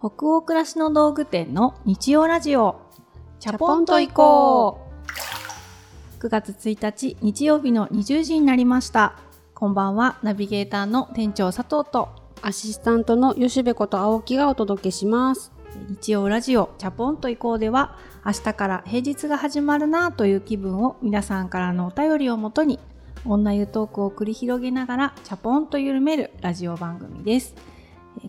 北欧暮らしの道具店の日曜ラジオ。チャポンと行こう。9月1日日曜日の20時になりました。こんばんはナビゲーターの店長佐藤と。アシスタントの吉部こと青木がお届けします。日曜ラジオチャポンと行こうでは明日から平日が始まるなという気分を皆さんからのお便りをもとに女湯トークを繰り広げながらチャポンと緩めるラジオ番組です。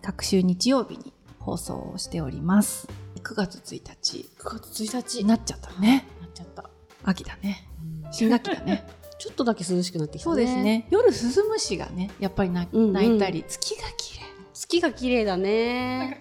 各週日曜日に放送をしております。9月1日。9月1日。になっちゃったね。なっちゃった。秋だね。新学期だね。ちょっとだけ涼しくなってきたそうですね。夜スズムシがねやっぱり鳴いたり、月が綺麗月が綺麗だね。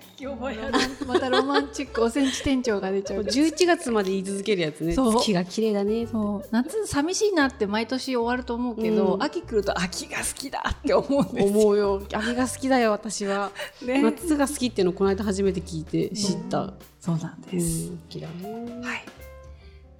またロマンチックおセンチ店長が出ちゃう。11月まで言い続けるやつね。月が綺麗だね。そう。夏寂しいなって毎年終わると思うけど、うん、秋来ると秋が好きだって思うんです思うよ。秋が好きだよ私は、ね、夏が好きっていうのをこの間初めて聞いて知った、うん、そうなんです、うん、好きだね。はい。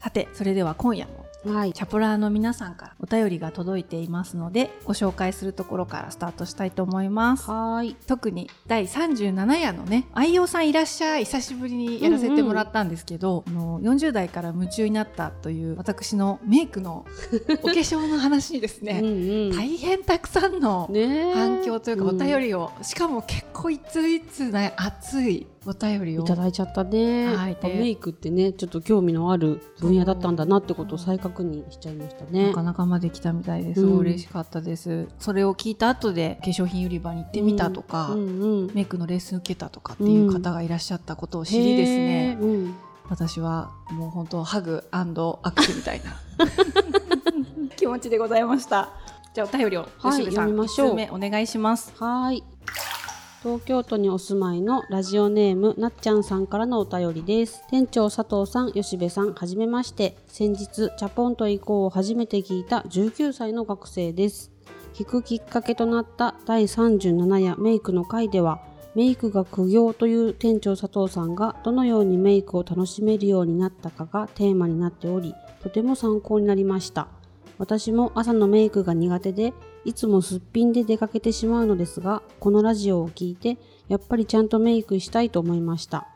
さてそれでは今夜もはい、チャポラーの皆さんからお便りが届いていますのでご紹介するところからスタートしたいと思います。はい。特に第37夜のね愛用さんいらっしゃい久しぶりにやらせてもらったんですけど、うん。うん、あの40代から夢中になったという私のメイクの お化粧の話にですね。うん、大変たくさんの反響というかお便りを、しかも結構いついつね熱いお便りを。いただいちゃったね、はい、メイクってねちょっと興味のある分野だったんだなってことを再確認しちゃいましたね。なかなかまで来たみたいです。ごい嬉しかったです、うん、それを聞いた後で化粧品売り場に行ってみたとか、うんうんうん、メイクのレッスン受けたとかっていう方がいらっしゃったことを知りですね、うん、私はもう本当ハグ握手みたいな気持ちでございました。じゃあお便りを吉部さん、はい、1目お願いします。はい東京都にお住まいのラジオネームなっちゃんさんからのお便りです。店長佐藤さん、吉部さん、はじめまして。先日、チャポンと行こうを初めて聞いた19歳の学生です。聞くきっかけとなった第37夜メイクの回では、メイクが苦行という店長佐藤さんがどのようにメイクを楽しめるようになったかがテーマになっており、とても参考になりました。私も朝のメイクが苦手でいつもすっぴんで出かけてしまうのですが、このラジオを聞いて、やっぱりちゃんとメイクしたいと思いました。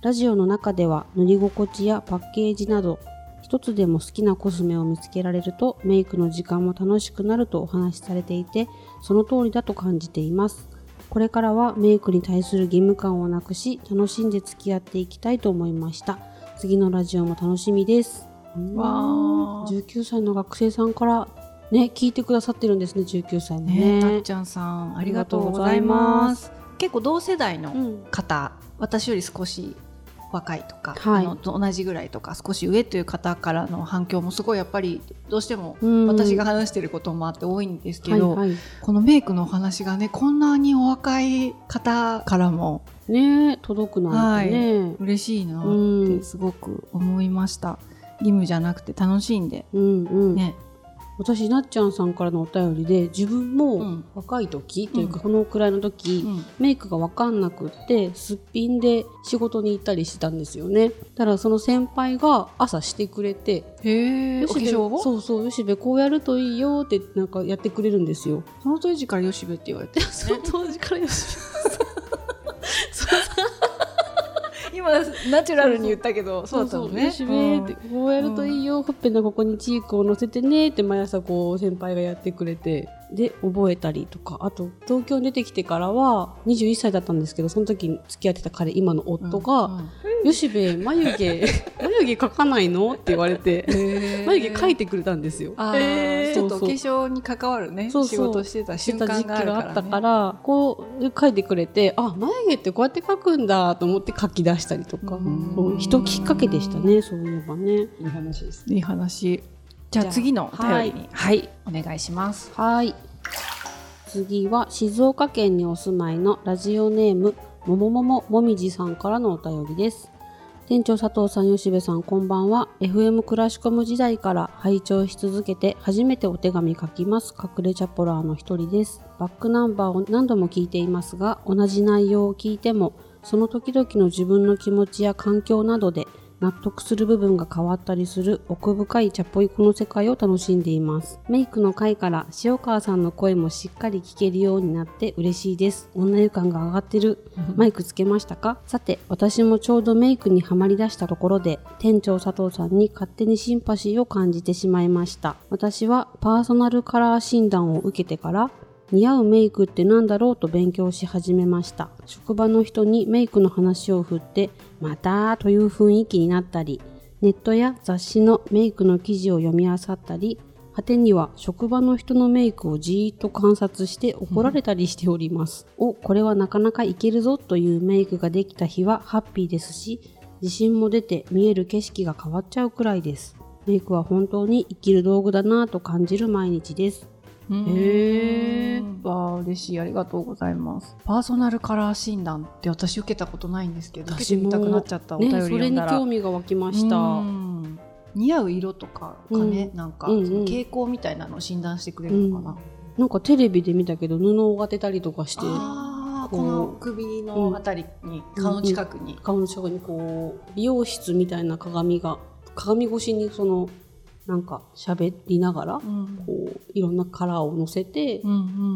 ラジオの中では塗り心地やパッケージなど、一つでも好きなコスメを見つけられるとメイクの時間も楽しくなるとお話しされていて、その通りだと感じています。これからはメイクに対する義務感をなくし、楽しんで付き合っていきたいと思いました。次のラジオも楽しみです。わ19歳の学生さんからね聞いてくださってるんですね19歳のね。なっちゃんさんありがとうございます。結構同世代の方、うん、私より少し若いとか、はい、あの同じぐらいとか少し上という方からの反響もすごいやっぱりどうしても私が話していることもあって多いんですけど、はいはい、このメイクのお話がねこんなにお若い方からもね届くなんてね、はい、嬉しいなってすごく思いました。義務じゃなくて楽しんで、うんうん、ね私なっちゃんさんからのお便りで自分も若い時、うん、というかこのくらいの時、うん、メイクが分かんなくってすっぴんで仕事に行ったりしたんですよね。だからその先輩が朝してくれて「へえお化粧そうそう吉部こうやるといいよ」ってなんかやってくれるんですよ。その当時から吉部って言われて、その当時から吉部 今ナチュラルに言ったけどそうだったのね。ってこうやるといいよ、ほっぺのここにチークを乗せてねって毎朝こう先輩がやってくれて。で覚えたりとか。あと東京に出てきてからは21歳だったんですけどその時に付き合ってた彼今の夫が「うんうん吉部眉毛眉毛描かないの?」って言われて眉毛描いてくれたんですよ。ちょっとお化粧に関わるねそうそう仕事してた瞬間があ、ね、があったからこう描いてくれてあ眉毛ってこうやって描くんだと思って描き出したりとか人きっかけでしたねそういえばね。いい話です、ね、いい話じゃあ次のお便りに、はい、お願いします。はい。次は静岡県にお住まいのラジオネームもももももみじさんからのお便りです。店長佐藤さん、吉部さん、こんばんは。FM クラシコム時代から拝聴し続けて初めてお手紙書きます。隠れチャポラーの一人です。バックナンバーを何度も聞いていますが、同じ内容を聞いても、その時々の自分の気持ちや環境などで納得する部分が変わったりする奥深いチャポイコの世界を楽しんでいます。メイクの回から塩川さんの声もしっかり聞けるようになって嬉しいです。女湯感が上がってる。マイクつけましたか？さて、私もちょうどメイクにはまり出したところで、店長佐藤さんに勝手にシンパシーを感じてしまいました。私はパーソナルカラー診断を受けてから似合うメイクって何だろうと勉強し始めました。職場の人にメイクの話を振って、またという雰囲気になったり、ネットや雑誌のメイクの記事を読み漁ったり、果てには職場の人のメイクをじーっと観察して怒られたりしております。お、これはなかなかいけるぞというメイクができた日はハッピーですし、自信も出て見える景色が変わっちゃうくらいです。メイクは本当に生きる道具だなぁと感じる毎日です。へえ。わ嬉しい。ありがとうございます。パーソナルカラー診断って私受けたことないんですけど、受けてみたくなっちゃったお便り読んだら、ね、それに興味が湧きました。似合う色とかがね、うん、なんか、うんうん、傾向みたいなのを診断してくれるのかな、うん、なんかテレビで見たけど布を当てたりとかしてこの首のあたりに、顔の近くに、顔の近くにこう美容室みたいな鏡が鏡越しにそのなんか喋りながら、こういろんなカラーを乗せて、うんう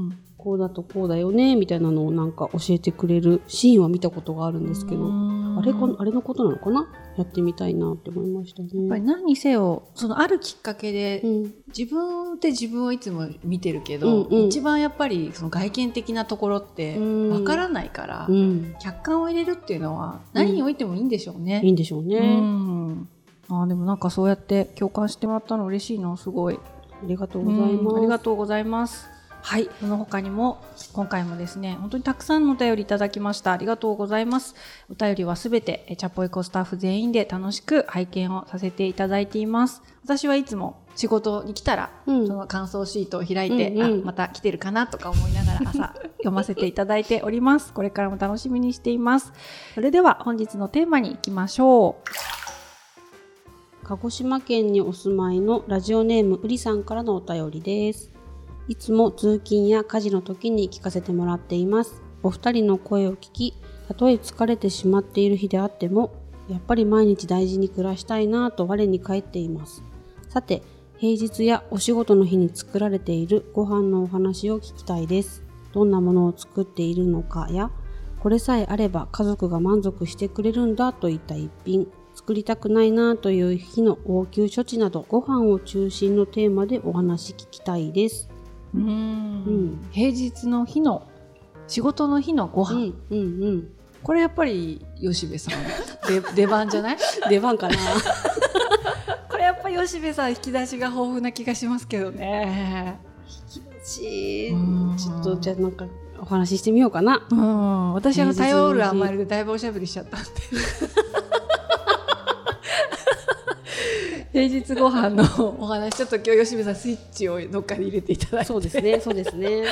ん、こうだとこうだよねみたいなのをなんか教えてくれるシーンは見たことがあるんですけどあれこあれのことなのかな？やってみたいなって思いましたね。やっぱり何にせよそのあるきっかけで、うん、自分って自分をいつも見てるけど、うんうん、一番やっぱりその外見的なところってわからないから、うん、客観を入れるっていうのは何においてもいいんでしょうね。いいんでしょうね。あでもなんかそうやって共感してもらったの嬉しいなすごい。ありがとうございます。ありがとうございます。はい。その他にも今回もですね本当にたくさんのお便りいただきました。ありがとうございます。お便りはすべてチャポエコスタッフ全員で楽しく拝見をさせていただいています。私はいつも仕事に来たら、うん、その感想シートを開いて、うんうん、あまた来てるかなとか思いながら 朝読ませていただいております。これからも楽しみにしています。それでは本日のテーマに行きましょう鹿児島県にお住まいのラジオネームうりさんからのお便りです。いつも通勤や家事の時に聞かせてもらっています。お二人の声を聞き、たとえ疲れてしまっている日であっても、やっぱり毎日大事に暮らしたいなぁと我に返っています。さて、平日やお仕事の日に作られているご飯のお話を聞きたいです。どんなものを作っているのかや、これさえあれば家族が満足してくれるんだといった一品、作りたくないなという日の応急処置などご飯を中心のテーマでお話聞きたいです。うん、うん、平日の日の仕事の日のご飯、うんうんうん、これやっぱり吉部さん出番じゃない？出番かな。これやっぱ吉部さん引き出しが豊富な気がしますけどね。引き出し。ちょっとじゃあなんかお話ししてみようかな。うん、私は台湾オールあんまりでだいぶおしゃべりしちゃったんで。平日ご飯のお話ちょっと今日吉部さんスイッチをどっかに入れていただいて。そうですねそうですね。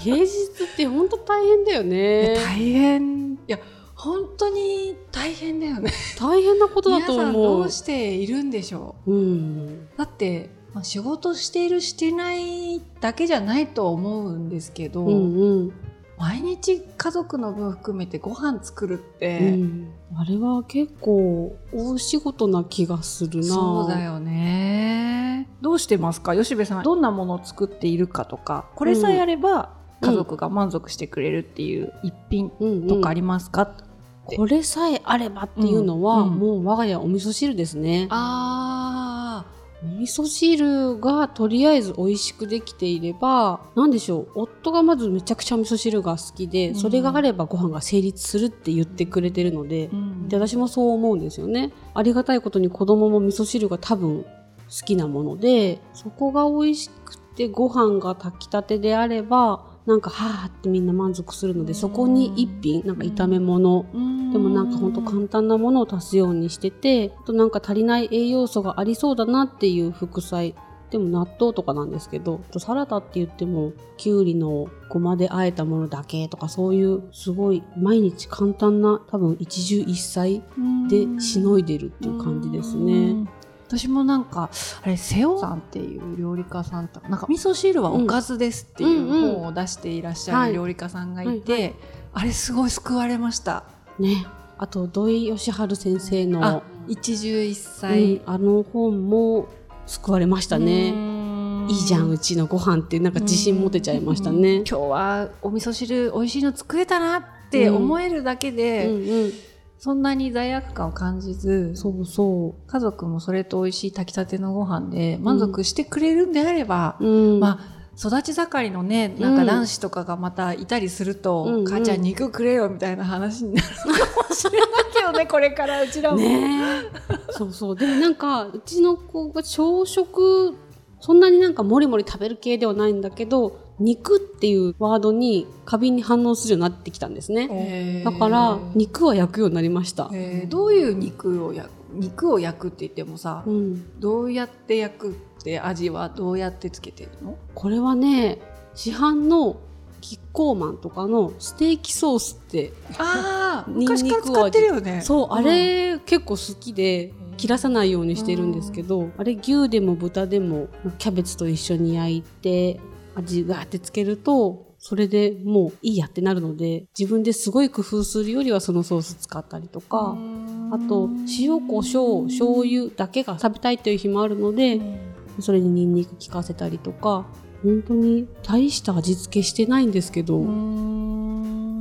平日って本当大変だよね。大変。いや本当に大変だよね。大変なことだと思う。どうしているんでしょう、うん、だってまあ、仕事しているしてないだけじゃないと思うんですけど、うんうん、毎日家族の分含めてご飯作るって、うん、あれは結構大仕事な気がするな。そうだよね。どうしてますか？吉部さんどんなものを作っているかとかこれさえあれば家族が満足してくれるっていう一品とかありますか、うんうん、これさえあればっていうのは、もう我が家お味噌汁ですね。ああお味噌汁がとりあえず美味しくできていれば何でしょう夫がまずめちゃくちゃ味噌汁が好きで、うん、それがあればご飯が成立するって言ってくれてるのでうん、で私もそう思うんですよね。ありがたいことに子供も味噌汁が多分好きなものでそこが美味しくてご飯が炊きたてであればなんかはーってみんな満足するのでそこに一品なんか炒め物でもなんかほんと簡単なものを足すようにしててとなんか足りない栄養素がありそうだなっていう副菜でも納豆とかなんですけどサラダって言ってもきゅうりのごまで和えたものだけとかそういうすごい毎日簡単な多分一汁一菜でしのいでるっていう感じですね。私もなんかあれ瀬尾さんっていう料理家さんとなんか味噌汁はおかずですっていう本を出していらっしゃる料理家さんがいて、あれすごい救われました。ね。あと土井善晴先生の一汁一菜、うん、あの本も救われましたね。いいじゃんうちのご飯ってなんか自信持てちゃいましたね、今日はお味噌汁美味しいの作れたなって思えるだけで、うんうん。うんそんなに罪悪感を感じず、そうそう。家族もそれと美味しい炊きたてのご飯で満足してくれるんであれば、うん、まあ、育ち盛りのね、なんか男子とかがまたいたりすると、うん、母ちゃん肉くれよみたいな話になるかもしれないけどね、これからうちらも。ねそうそう。でもなんか、うちの子が朝食、そんなになんかもりもり食べる系ではないんだけど、肉っていうワードに過敏に反応するようになってきたんですね。だから肉は焼くようになりました。どういう肉を焼く肉を焼くって言ってもさ、うん、どうやって焼くって味はどうやってつけてるの？これはね市販のキッコーマンとかのステーキソースってああ昔から使ってるよね。そう、あれ結構好きで切らさないようにしてるんですけど、あれ牛でも豚でもキャベツと一緒に焼いて味がってつけるとそれでもういいやってなるので自分ですごい工夫するよりはそのソース使ったりとかあと塩コショウ醤油だけが食べたいっていう日もあるのでそれにニンニク効かせたりとか本当に大した味付けしてないんですけど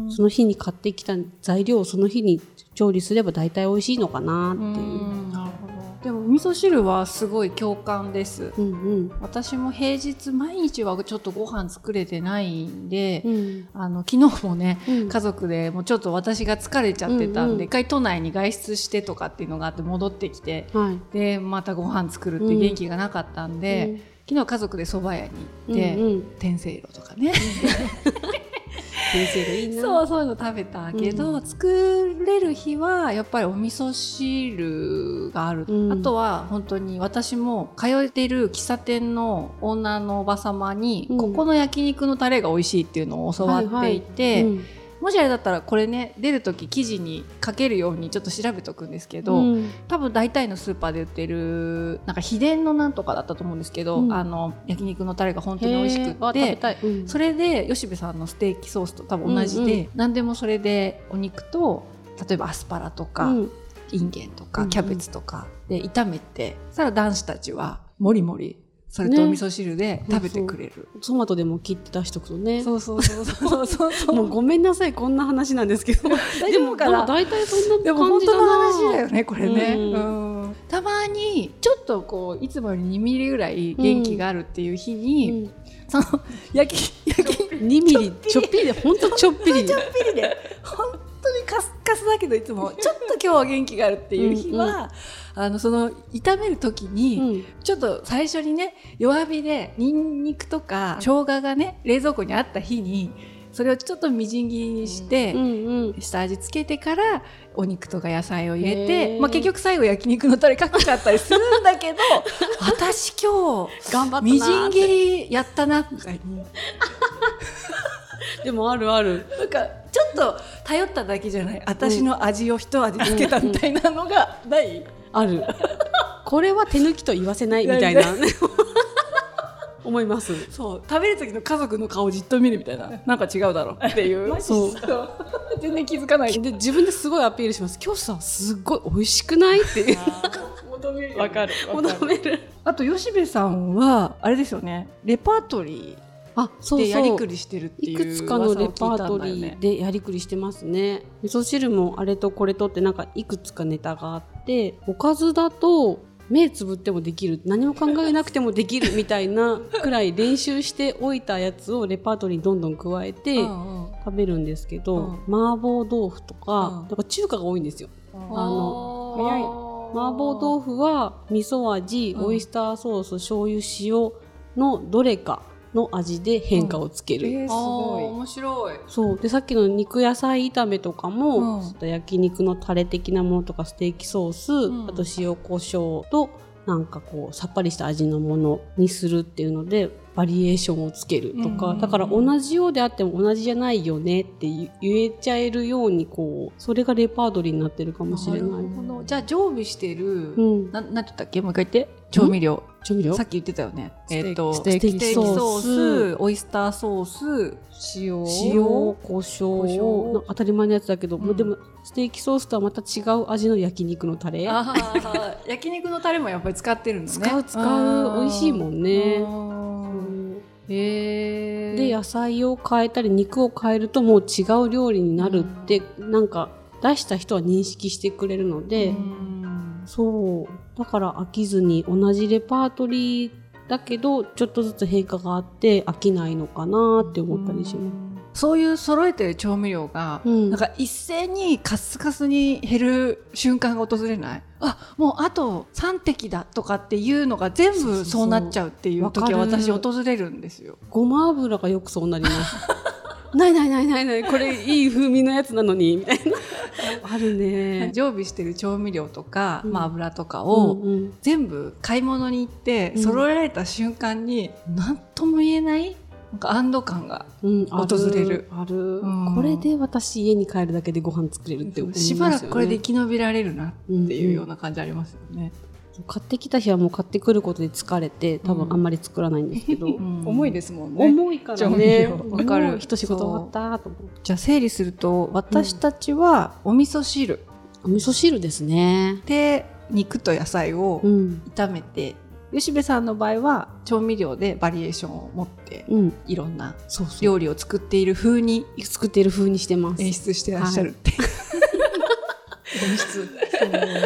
その日に買ってきた材料をその日に調理すれば大体美味しいのかなっていう。でも味噌汁はすごい共感です、うんうん、私も平日毎日はちょっとご飯作れてないんで、うん、あの昨日もね、うん、家族でもうちょっと私が疲れちゃってたんで、うんうん、一回都内に外出してとかっていうのがあって戻ってきて、はい、でまたご飯作るって元気がなかったんで、昨日家族で蕎麦屋に行って、うんうん、天せいろとかね そうそういうの食べたけど、うん、作れる日はやっぱりお味噌汁がある、うん、あとは本当に私も通っている喫茶店のオーナーのおば様に、うん、ここの焼肉のタレが美味しいっていうのを教わっていて、はいはいもしあれだったらこれね出る時記事に書けるようにちょっと調べとくんですけど、うん、多分大体のスーパーで売ってるなんか秘伝のなんとかだったと思うんですけど、うん、あの焼肉のタレが本当に美味しくて、うん、それで吉部さんのステーキソースと多分同じで、うんうん、何でもそれでお肉と例えばアスパラとか、インゲンとかキャベツとかで炒めて、そしたら男子たちはもりもりそれとお味噌汁で食べてくれる、ね、トマトでも切って出しとくとね。そうそうそうそうそうそう もうごめんなさいこんな話なんですけど。大丈夫かな大体そんな感じでも本当の話だよねこれね、うん、たまにちょっとこういつもより2ミリぐらい元気があるっていう日に、うん、その焼き焼き2ミリちょっぴり。で本当ちょっぴりちょっぴりで。本カスだけどいつもちょっと今日は元気があるっていう日は、うんうん。あのその炒める時に、うん、ちょっと最初にね弱火でにんにくとか生姜がね冷蔵庫にあった日にそれをちょっとみじん切りにして、下味つけてからお肉とか野菜を入れて、まあ、結局最後焼肉のタレかけちゃったりするんだけど 私今日頑張ったみじん切りやったなみたいに。でもあるある。なんかちょっと頼っただけじゃない。私の味を一味つけたみたいなのがない、ある。これは手抜きと言わせないみたいな。思います。そう。食べる時の家族の顔じっと見るみたいな。なんか違うだろうっていう。そう。全然気づかない。で自分ですごいアピールします今日さすごい美味しくない？っていう。求める。わかる。求める。あと吉部さんはあれですよね。レパートリーあそうそう。やりくりしてるっていういくつかのレパートリーでやりくりしてますね。味噌汁もあれとこれとってなんかいくつかネタがあっておかずだと目つぶってもできる。何も考えなくてもできるみたいなくらい練習しておいたやつをレパートリーにどんどん加えて食べるんですけど、うん、麻婆豆腐とか、うん、か中華が多いんですよ。あの早い。麻婆豆腐は味噌味、オイスターソース醤油塩のどれかの味で変化をつける、うん。えー、すごい。面白い。そう。でさっきの肉野菜炒めとかも、うん、焼肉のタレ的なものとかステーキソース、うん、あと塩コショウとなんかこうさっぱりした味のものにするっていうのでバリエーションをつけるとか、だから同じようであっても同じじゃないよねって言えちゃえるようにこうそれがレパートリーになってるかもしれない。じゃあ常備してる、うん、ななんて言ったっけ？もう一回言って。調味料。調味料？さっき言ってたよね。えっ、ー、と、ステーキソース、オイスターソース、塩、塩、胡椒、当たり前のやつだけど、うん、でも、ステーキソースとはまた違う味の焼肉のタレ。焼肉のタレもやっぱり使ってるんだね。使う、使う。美味しいもんね。へで、野菜を変えたり、肉を変えるともう違う料理になるって、うん、なんか、出した人は認識してくれるので、そう。だから飽きずに同じレパートリーだけどちょっとずつ変化があって飽きないのかなって思ったりします。そういう揃えてる調味料が、うん、なんか一斉にカスカスに減る瞬間が訪れない？あもうあと3滴だとかっていうのが全部そうなっちゃうっていう時は私訪れるんですよ。ごま油がよくそうなります。ないないないないないこれいい風味のやつなのにみたいな。あるね。常備してる調味料とか、うん、まあ、油とかを、全部買い物に行って揃えられた瞬間に何、とも言えないなんか安堵感が訪れる、うん、ある、うん、これで私家に帰るだけでご飯作れるって思いますよ、ね、しばらくこれで生き延びられるなっていうような感じありますよね、買ってきた日はもう買ってくることで疲れて多分あんまり作らないんですけど、うん、重いですもんね。重いからね。わかる。一仕事終わったと思じゃあ整理すると私たちはお味噌汁、お味噌汁ですね。で肉と野菜を炒めて、うん、吉部さんの場合は調味料でバリエーションを持って、うん、いろんな料理を作っている風に作っている風にしてます。演出してらっしゃるって、はい。演出。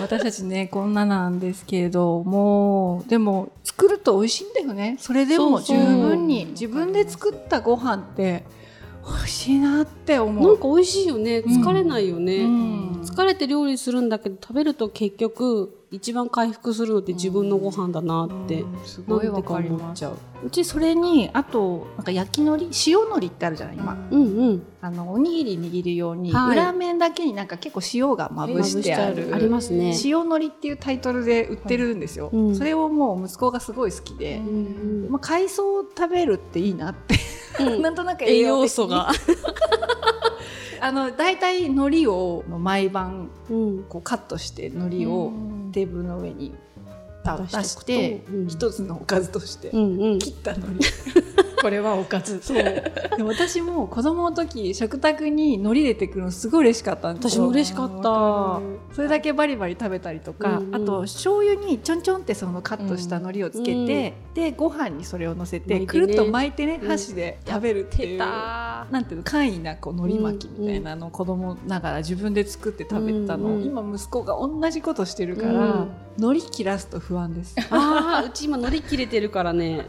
私たちねこんななんですけれどもでも作ると美味しいんだよね。それでも十分に。自分で作ったご飯って美味しいなって思う。なんか美味しいよね。疲れないよね、うん、疲れて料理するんだけど食べると結局一番回復するのって自分のご飯だなって、うん、すごいわかります。うちそれにあとなんか焼きのり塩のりってあるじゃない今、うんうん、あのおにぎり握るように、はい、裏面だけになんか結構塩がまぶしてある、ありますね。塩のりっていうタイトルで売ってるんですよ、はい、それをもう息子がすごい好きで、うんうん、まあ、海藻を食べるっていいなって。なんとなく栄養素があの大体海苔を毎晩こうカットして海苔をテーブルの上に出して一つのおかずとして切った海苔これはおかず。そう。で私も子供の時、食卓に海苔出てくるのすごい嬉しかったんです。私も嬉しかった。それだけバリバリ食べたりとか、うんうん、あと醤油にちょんちょんってそのカットした海苔をつけて、うん、で、ご飯にそれを乗せて、ね、くるっと巻いてね、箸で食べるっていう、なんていうの、簡易なこう海苔巻きみたいなのを子供ながら自分で作って食べたの、うんうん、今息子が同じことしてるから、海苔切らすと不安です。ああ、うち今海苔切れてるからね。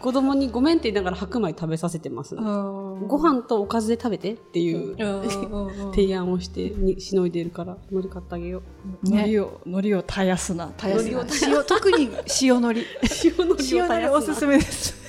子供にごめんって言いながら白米食べさせてます、ね、ご飯とおかずで食べてっていう 提案をしてにしのいでるから海苔買ってあげよう、ね、海苔を海苔を絶やすな。絶やすな。塩特に塩海苔。塩のり塩のりおすすめです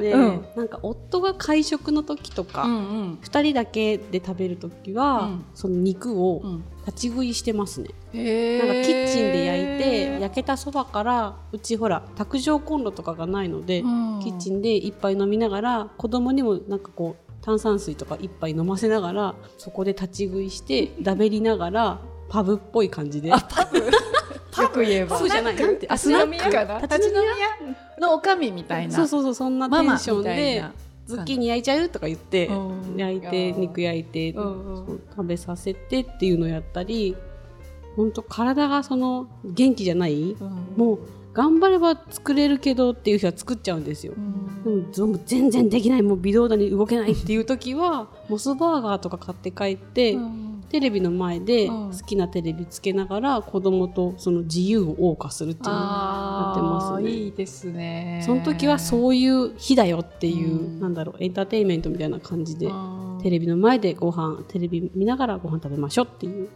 ね、うん、なんか夫が会食の時とか、うんうん、2人だけで食べる時は、うん、その肉を立ち食いしてますね、なんかキッチンで焼いて焼けたそばからうちほら卓上コンロとかがないので、うん、キッチンで一杯飲みながら子供にもなんかこう炭酸水とか一杯飲ませながらそこで立ち食いして だべりながらパブっぽい感じで。あパブよく言えば。そうじゃない。あ、スナックかな？立ち飲み屋？のおかみみたいな。そうそうそう、そんなテンションで。ズッキーニ焼いちゃうとか言って焼いて肉焼いて食べさせてっていうのをやったり本当体がその元気じゃない、もう頑張れば作れるけどっていう日は作っちゃうんですよ、でも全然できないもう微動だに動けないっていう時はモスバーガーとか買って帰って、テレビの前で好きなテレビつけながら子供とその自由を謳歌するっていうのをやってますね。いいですね。その時はそういう日だよっていう、うん、なんだろうエンターテインメントみたいな感じでテレビの前でご飯テレビ見ながらご飯食べましょうっていう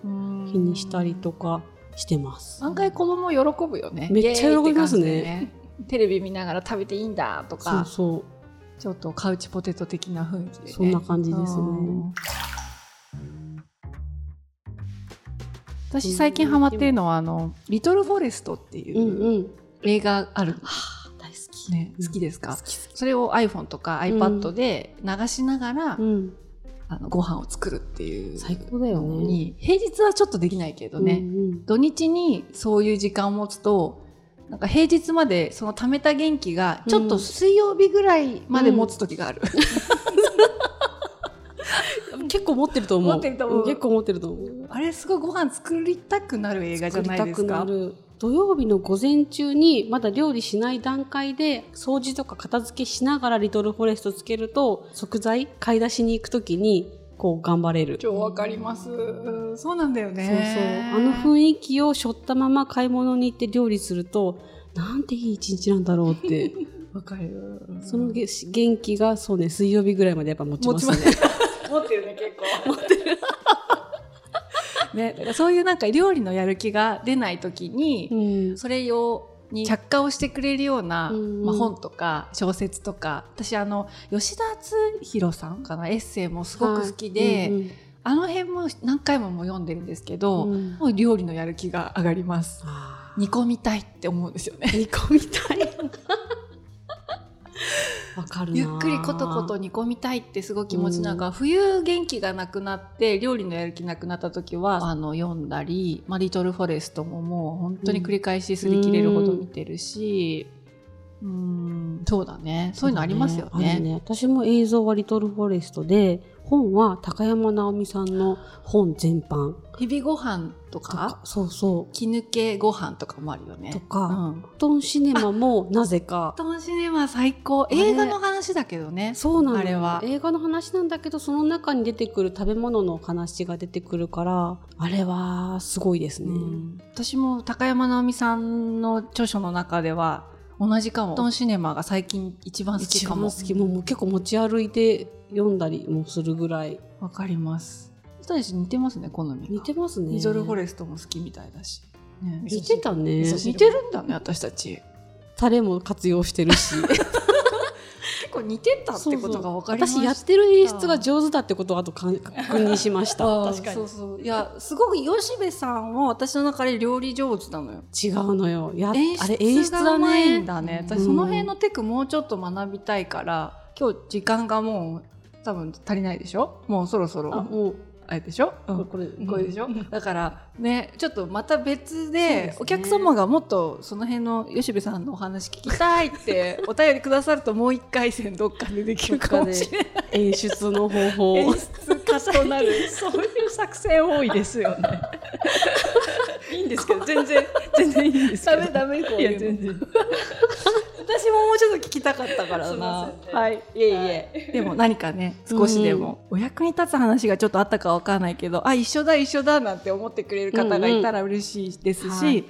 日にしたりとかしてます。案外子供喜ぶよね。めっちゃ喜びますね。ねテレビ見ながら食べていいんだとか。そうそう。ちょっとカウチポテト的な雰囲気で、ね、そんな感じですね。私最近ハマってるのはあの「リトル・フォレスト」っていう映画ある、き、ね、好きですか、好き好き。それを iPhone とか iPad で流しながら、うん、あのご飯を作るっていう最高だよのね。に平日はちょっとできないけどね、うんうん。土日にそういう時間を持つとなんか平日までその貯めた元気がちょっと水曜日ぐらいまで持つ時がある、結構持ってると思う。持ってると思う。ん結構持ってると思う。あれすごいご飯作りたくなる映画じゃないですか？土曜日の午前中にまだ料理しない段階で掃除とか片付けしながらリトルフォレストつけると食材買い出しに行くときにこう頑張れる。超わかります、うんそうなんだよそうそう。ねあの雰囲気を背負ったまま買い物に行って料理するとなんていい一日なんだろうって。わかる。そのげ元気がそうね水曜日ぐらいまでやっぱ持ちますね。持ってるね結構。持ってる。ねそういうなんか料理のやる気が出ない時に、うん。それ用に着火をしてくれるような、うん。まあ、本とか小説とか。私あの吉田敦弘さんかな？エッセイもすごく好きで、うんあの辺も何回もも読んでるんですけど、うん。もう料理のやる気が上がります。煮込みたいって思うんですよね。煮込みたい。わかるな。ゆっくりコトコト煮込みたいってすごい気持ちなんか、冬元気がなくなって料理のやる気なくなった時はあの読んだり、まあ、リトルフォレストももう本当に繰り返し擦り切れるほど見てるし、うん、そうだね。そういうのありますよあるね。私も映像はリトルフォレストで、本は高山直美さんの本全般。日々ご飯ととか。か、そうそ気抜けご飯とかもあるよね。とか。うん。う。トンシネマもなぜか。トンシネマ最高。れ。映画の話だけどねそうなのあれは。映画の話なんだけどその中に出てくる食べ物の話が出てくるからあれはすごいですね、うん。私も高山直美さんの著書の中では同じかも。トンシネマが最近一番好き一かも。番好き。もう結構持ち歩いて読んだりもするぐらい。わかります。人たち似てますね好みが。似てますね。リゾルフォレストも好きみたいだし、ね。似てたね。似てるんだね私たち。タレも活用してるし。結 構似てたってことが分かりました。私やってる演出が上手だってことをあと確認しました。あーそうそう。いやすごく吉部さんは私の中で料理上手なのよ。違うのよ。や演あれ演出だねまいんだね。うん。私その辺のテクもうちょっと学びたいから今日時間がもう多分足りないでしょ？もうそろそろ。あもうあれでしょ、うん。これこれ。でしょ、だからねちょっとまた別でね。お客様がもっとその辺の吉部さんのお話聞きたいって お便りくださるともう一回戦どっかでできるかもしれない。演出の方法。演出家となるそういう作戦多いですよね。いいんですけど全然全然いいんですダメダメこういうの。いや全然私ももうちょっと聞きたかったからな。ね。はい。いえいえ、でも何かね少しでもお役に立つ話がちょっとあったかわからないけどあ一緒だ一緒だなんて思ってくれる方がいたら嬉しいですし、はい。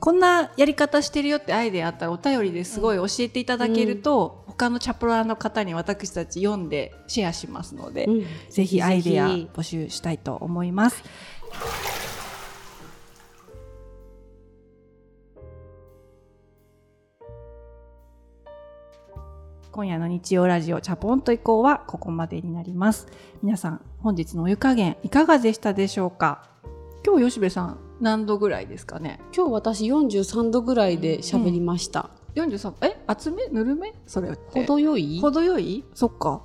こんなやり方してるよってアイデアあったらお便りですごい教えていただけると、他のチャプラーの方に私たち読んでシェアしますので、うん。ぜひアイデア募集したいと思います。今夜の日曜ラジオチャポンと以降はここまでになります。皆さん本日のお湯加減いかがでしたでしょうか？今日吉部さん何度ぐらいですかね？今日私43度ぐらいで喋りました、43え？厚め？ぬるめ？それ程よい？程よい？そっか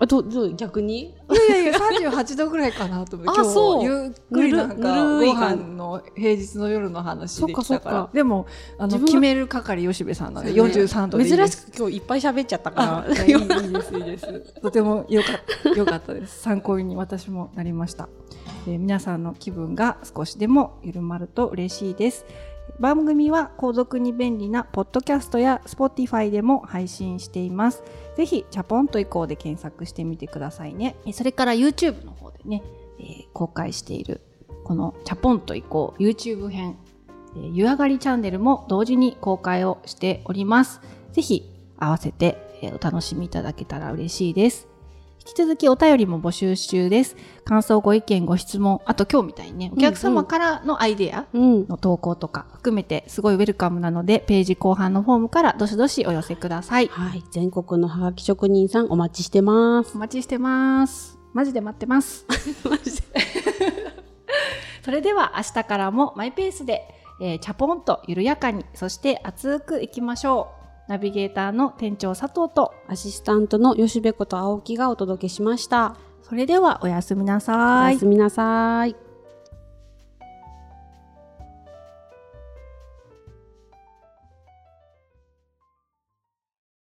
あどど逆に？いやいやいや38度ぐらいかなと思って あ今日ゆっくりなんかご飯の平日の夜の話できたそっかそっか。からでもあの決める係吉部さんなのでそうね。43度で珍しく今日いっぱい喋っちゃったかあ いいですいいです。とてもよかったよかったです。参考に私もなりました、えー皆さんの気分が少しでも緩まると嬉しいです番組は購読に便利なポッドキャストや Spotify でも配信していますぜひチャポンと以降で検索してみてくださいねそれから YouTube の方でね、えー公開しているこのチャポンと以降 YouTube 編えー湯上がりチャンネルも同時に公開をしております。ぜひ合わせてお楽しみいただけたら嬉しいです。引き続きお便りも募集中です。感想、ご意見、ご質問、あと今日みたいにね、お客様からのアイデアうんの投稿とか含めてすごいウェルカムなので、ページ後半のフォームからどしどしお寄せください。はい全国のハガキ職人さんお待ちしてますお待ちしてます。マジで待ってます。それでは明日からもマイペースで、えーチャポンと緩やかに、そして熱くいきましょう。ナビゲーターの店長佐藤とアシスタントの吉部こと青木がお届けしました。それではおやすみなさい。おやすみなさい